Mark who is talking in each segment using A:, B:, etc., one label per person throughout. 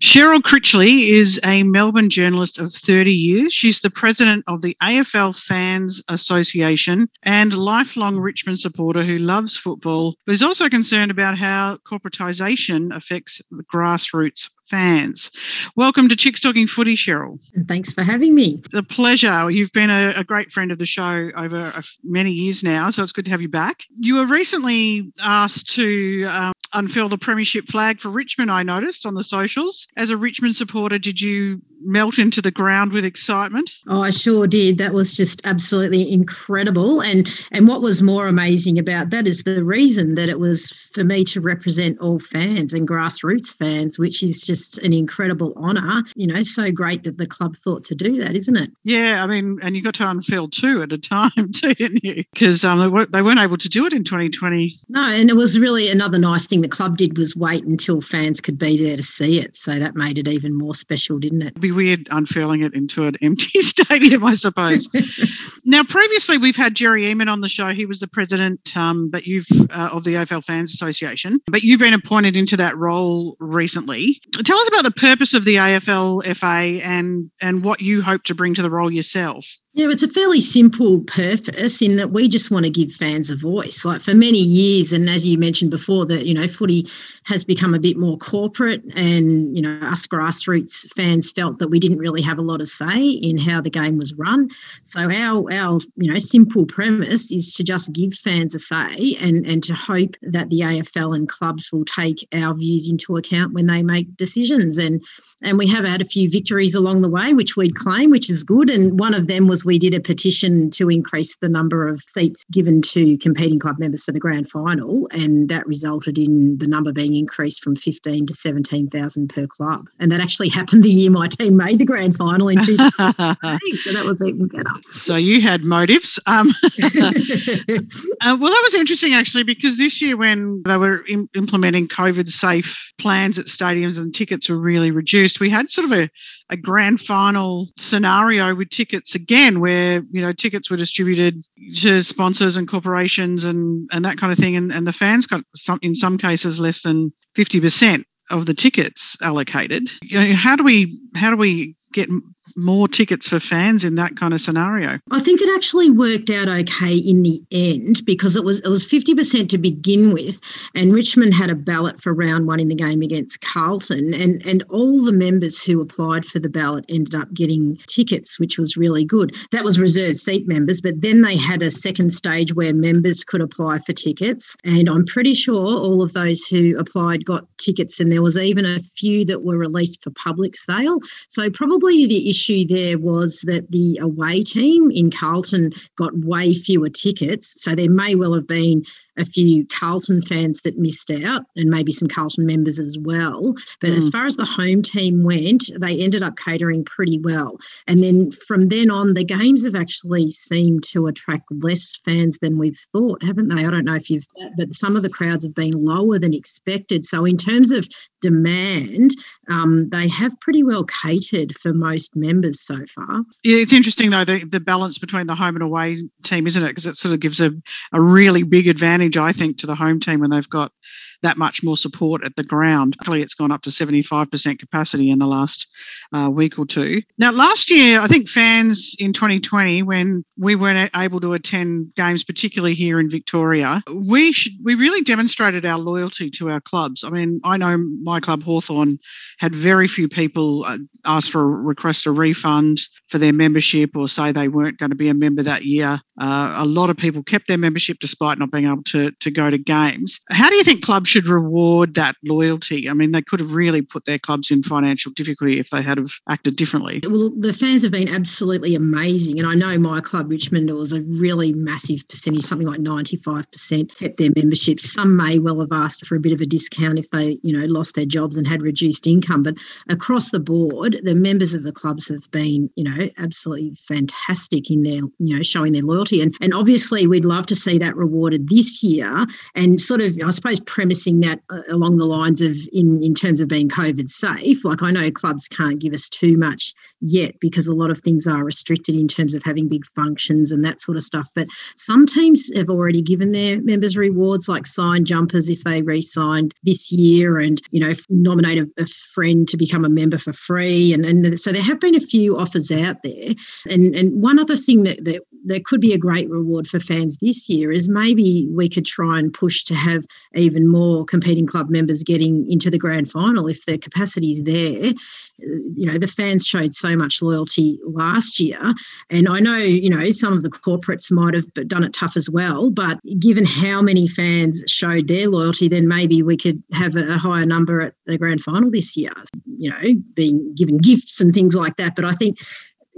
A: Cheryl Critchley is a Melbourne journalist of 30 years. She's the president of the AFL Fans Association and lifelong Richmond supporter who loves football, but is also concerned about how corporatisation affects the grassroots fans. Welcome to Chicks Talking Footy, Cheryl.
B: And thanks for having me.
A: The pleasure. You've been a, a great friend of the show over many years now, so it's good to have you back. You were recently asked to um, unfurl the premiership flag for Richmond, I noticed on the socials. As a Richmond supporter, did you melt into the ground with excitement?
B: Oh, I sure did. That was just absolutely incredible. And and what was more amazing about that is the reason that it was for me to represent all fans and grassroots fans, which is just an incredible honour. You know, so great that the club thought to do that, isn't it?
A: Yeah, I mean, and you got to unfurl two at a time too, didn't you? Because um, they weren't able to do it in 2020.
B: No, and it was really another nice thing the club did was wait until fans could be there to see it. So that made it even more special, didn't it?
A: Weird unfurling it into an empty stadium, I suppose. now, previously we've had Gerry Eeman on the show. He was the president, um, but you've uh, of the AFL Fans Association, but you've been appointed into that role recently. Tell us about the purpose of the AFL-FA and and what you hope to bring to the role yourself.
B: Yeah, it's a fairly simple purpose in that we just want to give fans a voice. Like for many years, and as you mentioned before, that you know, footy has become a bit more corporate, and you know, us grassroots fans felt that we didn't really have a lot of say in how the game was run. So our our you know simple premise is to just give fans a say, and and to hope that the AFL and clubs will take our views into account when they make decisions. And and we have had a few victories along the way, which we'd claim, which is good. And one of them was we did a petition to increase the number of seats given to competing club members for the grand final. And that resulted in the number being increased from 15 to 17,000 per club. And that actually happened the year my team made the grand final in 2015. so that was even better.
A: So you had motives. Um, uh, well, that was interesting actually, because this year when they were Im- implementing COVID safe plans at stadiums and tickets were really reduced, we had sort of a, a grand final scenario with tickets again, where you know tickets were distributed to sponsors and corporations and and that kind of thing, and, and the fans got some in some cases less than fifty percent of the tickets allocated. You know, how do we how do we get more tickets for fans in that kind of scenario?
B: I think it actually worked out okay in the end because it was it was 50% to begin with and Richmond had a ballot for round 1 in the game against Carlton and and all the members who applied for the ballot ended up getting tickets which was really good. That was reserved seat members but then they had a second stage where members could apply for tickets and I'm pretty sure all of those who applied got tickets and there was even a few that were released for public sale. So probably the issue issue there was that the away team in Carlton got way fewer tickets. So there may well have been a few Carlton fans that missed out and maybe some Carlton members as well. But mm. as far as the home team went, they ended up catering pretty well. And then from then on, the games have actually seemed to attract less fans than we've thought, haven't they? I don't know if you've, but some of the crowds have been lower than expected. So in terms of demand, um, they have pretty well catered for most members so far.
A: Yeah, it's interesting though the, the balance between the home and away team, isn't it? Because it sort of gives a, a really big advantage, I think, to the home team when they've got that much more support at the ground. Actually, it's gone up to 75% capacity in the last uh, week or two. Now, last year, I think fans in 2020, when we weren't able to attend games, particularly here in Victoria, we should, we really demonstrated our loyalty to our clubs. I mean, I know my club Hawthorn had very few people uh, ask for a request a refund for their membership or say they weren't going to be a member that year. Uh, a lot of people kept their membership despite not being able to, to go to games. How do you think clubs should reward that loyalty? I mean, they could have really put their clubs in financial difficulty if they had have acted differently.
B: Well, the fans have been absolutely amazing. And I know my club, Richmond, was a really massive percentage, something like 95% kept their memberships. Some may well have asked for a bit of a discount if they, you know, lost their jobs and had reduced income. But across the board, the members of the clubs have been, you know, absolutely fantastic in their, you know, showing their loyalty. And and obviously we'd love to see that rewarded this year. And sort of, I suppose, premising that uh, along the lines of in in terms of being COVID safe. Like I know clubs can't give us too much yet because a lot of things are restricted in terms of having big functions and that sort of stuff. But some teams have already given their members rewards like sign jumpers if they re-signed this year and, you know, nominate a, a friend to become a member for free. And, and so there have been a few offers out there. And and one other thing that, that that could be a great reward for fans this year is maybe we could try and push to have even more competing club members getting into the grand final if the capacity is there. You know the fans showed so much loyalty last year. And i know you know some of the corporates might have done it tough as well but given how many fans showed their loyalty then maybe we could have a higher number at the grand final this year you know being given gifts and things like that. But i think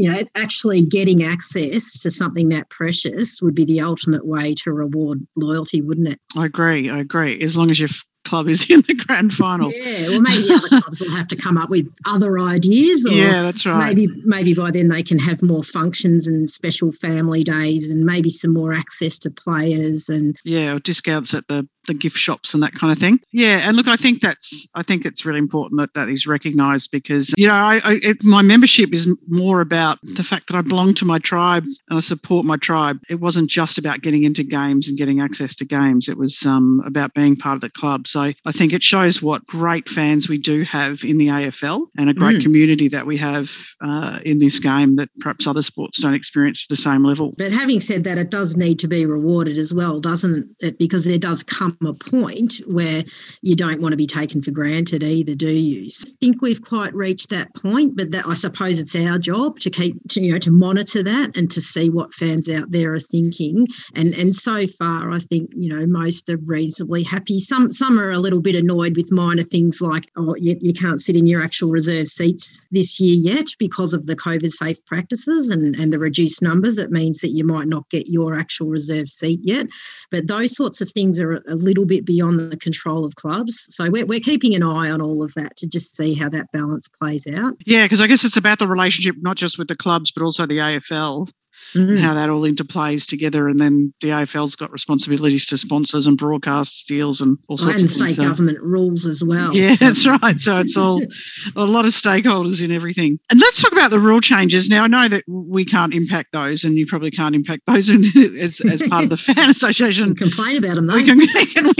B: you know, actually getting access to something that precious would be the ultimate way to reward loyalty, wouldn't it?
A: I agree. I agree. As long as you've club is in the grand final.
B: Yeah, well, maybe other clubs will have to come up with other ideas.
A: yeah, that's right.
B: Maybe maybe by then they can have more functions and special family days, and maybe some more access to players and
A: yeah, discounts at the the gift shops and that kind of thing. Yeah, and look, I think that's I think it's really important that that is recognised because you know I, I it, my membership is more about the fact that I belong to my tribe and I support my tribe. It wasn't just about getting into games and getting access to games. It was um, about being part of the club. So I think it shows what great fans we do have in the AFL and a great mm. community that we have uh, in this game that perhaps other sports don't experience to the same level.
B: But having said that, it does need to be rewarded as well, doesn't it? Because there does come a point where you don't want to be taken for granted either, do you? I think we've quite reached that point, but that I suppose it's our job to keep, to, you know, to monitor that and to see what fans out there are thinking. And and so far, I think you know most are reasonably happy. Some some are a little bit annoyed with minor things like, oh, you, you can't sit in your actual reserve seats this year yet because of the COVID safe practices and, and the reduced numbers. It means that you might not get your actual reserve seat yet. But those sorts of things are a little bit beyond the control of clubs. So we're, we're keeping an eye on all of that to just see how that balance plays out.
A: Yeah, because I guess it's about the relationship not just with the clubs, but also the AFL mm-hmm. how that all interplays together. And then the AFL's got responsibilities to sponsors and broadcast deals and all sorts
B: and
A: of
B: things. And state government rules as well.
A: Yeah, so. that's right. So it's all a lot of stakeholders in everything. And let's talk about the rule changes. Now, I know that we can't impact those, and you probably can't impact those as, as part of the Fan Association.
B: complain about them, though.
A: We can, we, can,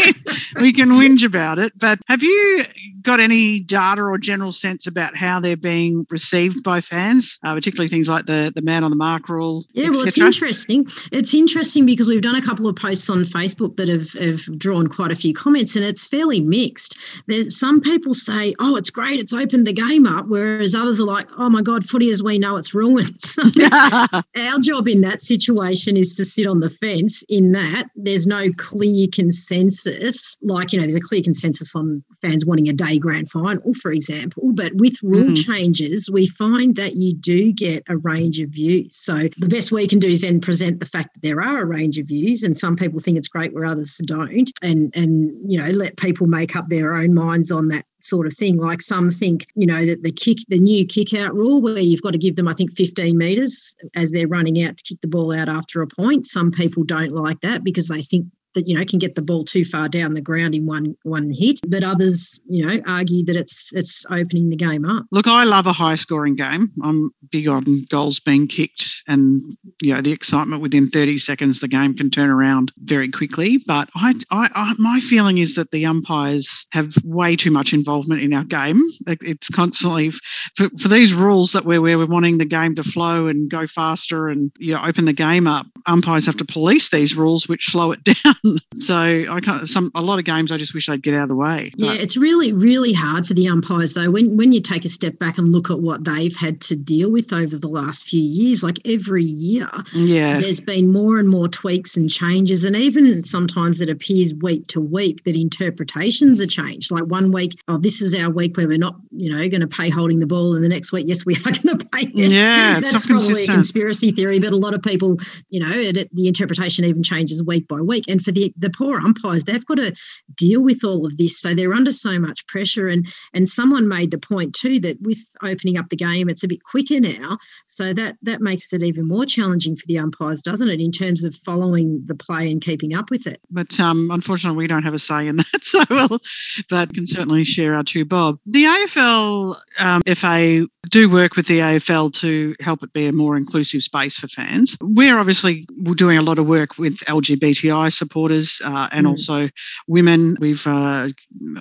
A: we can whinge about it. But have you got any data or general sense about how they're being received by fans, uh, particularly things like the, the man on the mark rule?
B: Yeah, well, it's interesting. It's interesting because we've done a couple of posts on Facebook that have, have drawn quite a few comments, and it's fairly mixed. There's some people say, "Oh, it's great, it's opened the game up," whereas others are like, "Oh my God, footy as we know it's ruined." So our job in that situation is to sit on the fence. In that, there's no clear consensus. Like you know, there's a clear consensus on fans wanting a day grand final, for example. But with rule mm-hmm. changes, we find that you do get a range of views. So the best we can do is then present the fact that there are a range of views, and some people think it's great where others don't, and and you know let people make up their own minds on that sort of thing. Like some think, you know, that the kick, the new kick out rule, where you've got to give them, I think, 15 metres as they're running out to kick the ball out after a point. Some people don't like that because they think that you know can get the ball too far down the ground in one one hit but others you know argue that it's it's opening the game up.
A: Look i love a high scoring game. I'm big on goals being kicked and you know the excitement within 30 seconds the game can turn around very quickly. But i, I, I my feeling is that the umpires have way too much involvement in our game. It's constantly for, for these rules that we're we're wanting the game to flow and go faster and you know open the game up umpires have to police these rules, which slow it down. so I can't. Some a lot of games, I just wish they'd get out of the way.
B: Yeah, it's really really hard for the umpires though. When when you take a step back and look at what they've had to deal with over the last few years, like every year,
A: yeah,
B: there's been more and more tweaks and changes, and even sometimes it appears week to week that interpretations are changed. Like one week, oh, this is our week where we're not, you know, going to pay holding the ball, and the next week, yes, we are going to pay it.
A: Yeah,
B: that's probably a conspiracy theory, but a lot of people, you know, it, the interpretation even changes week by week. And for the the poor umpires, they've got to deal with all of this, so they're under so much pressure. And and someone made the point too that with opening up the game, it's a bit quicker now, so that that makes it even more challenging for the umpires, doesn't it, in terms of following the play and keeping up with it?
A: But um, unfortunately, we don't have a say in that, so we'll, but can certainly share our two bob. The AFL um, FA do work with the AFL to help it be a more inclusive space for fans. We're obviously doing a lot of work with LGBTI supporters uh, and mm. also women. We've uh,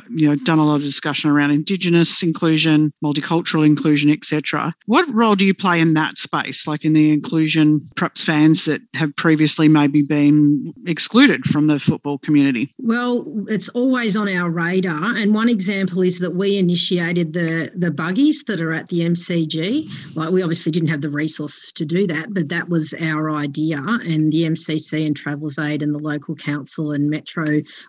A: you know done a lot of discussion around Indigenous inclusion, multicultural inclusion, etc. What role do you play in that space, like in the inclusion, perhaps fans that have previously maybe been excluded from the football community?
B: Well, it's always on our radar, and one example is that we initiated the the buggies that are at the MCG. Like we obviously didn't have the resources to do that, but that was our idea. And the MCC and Travellers Aid and the local council and Metro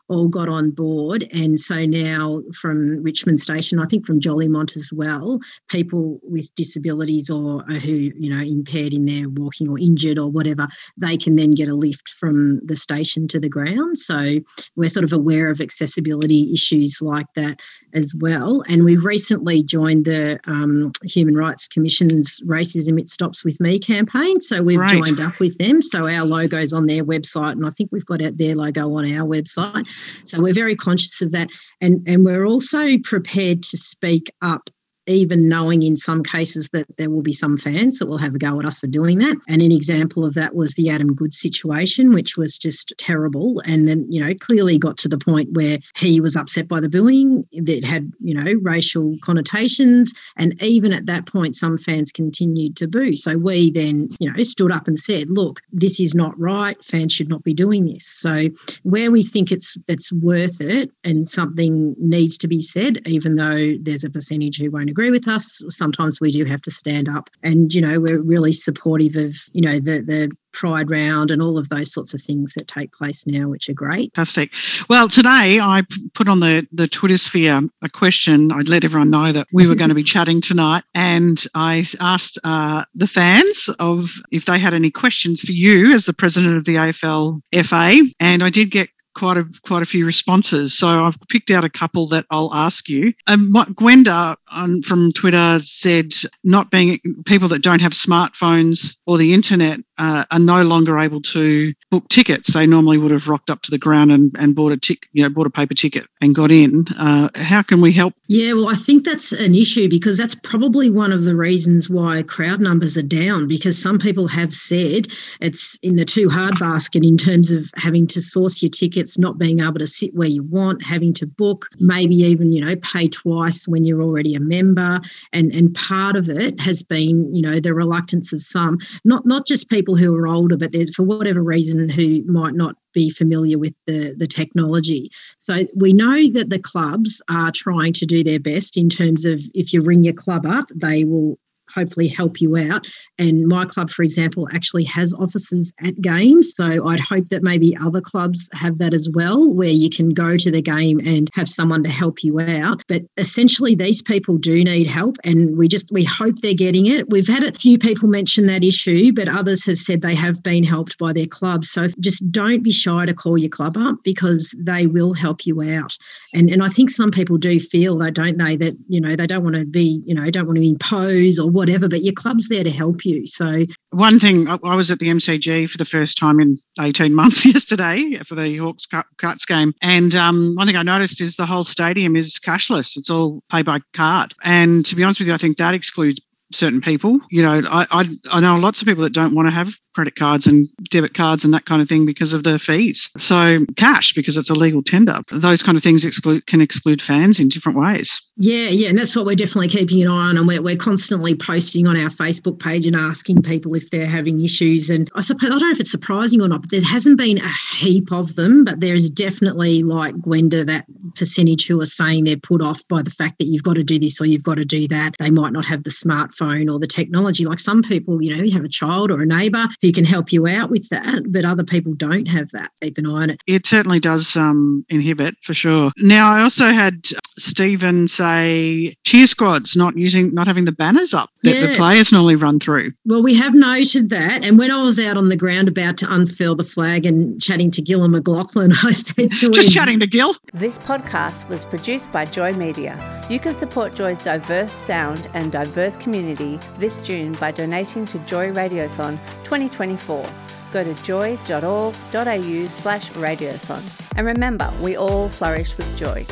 B: all got on board. And so now from Richmond Station, I think from Jolimont as well, people with disabilities or who, you know, impaired in their walking or injured or whatever, they can then get a lift from the station to the ground. So we're sort of aware of accessibility issues like that as well. And we've recently joined the um, Human Rights Commission's Racism It Stops With Me campaign. So we've right. joined up with them. So our logo's on their website, and I think we've got their logo on our website. So we're very conscious of that. And, and we're also prepared to speak up even knowing in some cases that there will be some fans that will have a go at us for doing that. And an example of that was the Adam Goodes situation, which was just terrible. And then, you know, clearly got to the point where he was upset by the booing that had, you know, racial connotations. And even at that point, some fans continued to boo. So we then, you know, stood up and said, look, this is not right. Fans should not be doing this. So where we think it's it's worth it and something needs to be said, even though there's a percentage who won't agree with us, sometimes we do have to stand up. And, you know, we're really supportive of, you know, the, the Pride Round and all of those sorts of things that take place now, which are great.
A: Fantastic. Well, today I put on the, the Twitter sphere a question. I'd let everyone know that we were going to be chatting tonight. And I asked uh, the fans of if they had any questions for you as the president of the AFL FA. And I did get quite a quite a few responses. So I've picked out a couple that I'll ask you. Um, Gwenda on, from Twitter said, not being people that don't have smartphones or the internet uh, are no longer able to book tickets. They normally would have rocked up to the ground and, and bought a tick, you know, bought a paper ticket and got in. Uh, how can we help?
B: Yeah, well, I think that's an issue because that's probably one of the reasons why crowd numbers are down. Because some people have said it's in the too hard basket in terms of having to source your tickets, not being able to sit where you want, having to book, maybe even you know pay twice when you're already a member, and and part of it has been you know the reluctance of some, not not just people who are older, but there's for whatever reason who might not be familiar with the, the technology. So we know that the clubs are trying to do their best in terms of if you ring your club up, they will hopefully help you out. And my club, for example, actually has offices at games. So I'd hope that maybe other clubs have that as well, where you can go to the game and have someone to help you out. But essentially, these people do need help, and we just we hope they're getting it. We've had a few people mention that issue, but others have said they have been helped by their club. So just don't be shy to call your club up because they will help you out. And and I think some people do feel that, don't they, that you know they don't want to be you know don't want to impose or whatever, but your club's there to help you. So,
A: one thing I was at the MCG for the first time in 18 months yesterday for the Hawks Cats game. And um, one thing I noticed is the whole stadium is cashless, it's all pay by card. And to be honest with you, I think that excludes certain people. You know, I, I, I know lots of people that don't want to have credit cards and debit cards and that kind of thing because of the fees. So cash because it's a legal tender. Those kind of things exclude can exclude fans in different ways.
B: Yeah, yeah, and that's what we're definitely keeping an eye on, and we're, we're constantly posting on our Facebook page and asking people if they're having issues. And I suppose I don't know if it's surprising or not, but there hasn't been a heap of them, but there is definitely like Gwenda that percentage who are saying they're put off by the fact that you've got to do this or you've got to do that. They might not have the smartphone or the technology. Like some people, you know, you have a child or a neighbour who can help you out with that, but other people don't have that. Keep an eye on it.
A: It certainly does um, inhibit for sure. Now, I also had Stephen say cheer squads not using, not having the banners up that yeah. the players normally run through.
B: Well, we have noted that, and when I was out on the ground about to unfurl the flag and chatting to Gil and McLachlan, I said to
A: just him, chatting to Gil.
C: This podcast was produced by Joy Media. You can support Joy's diverse sound and diverse community this June by donating to Joy Radiothon 2024 go to joy.org.au slash radiothon. And remember, we all flourish with joy.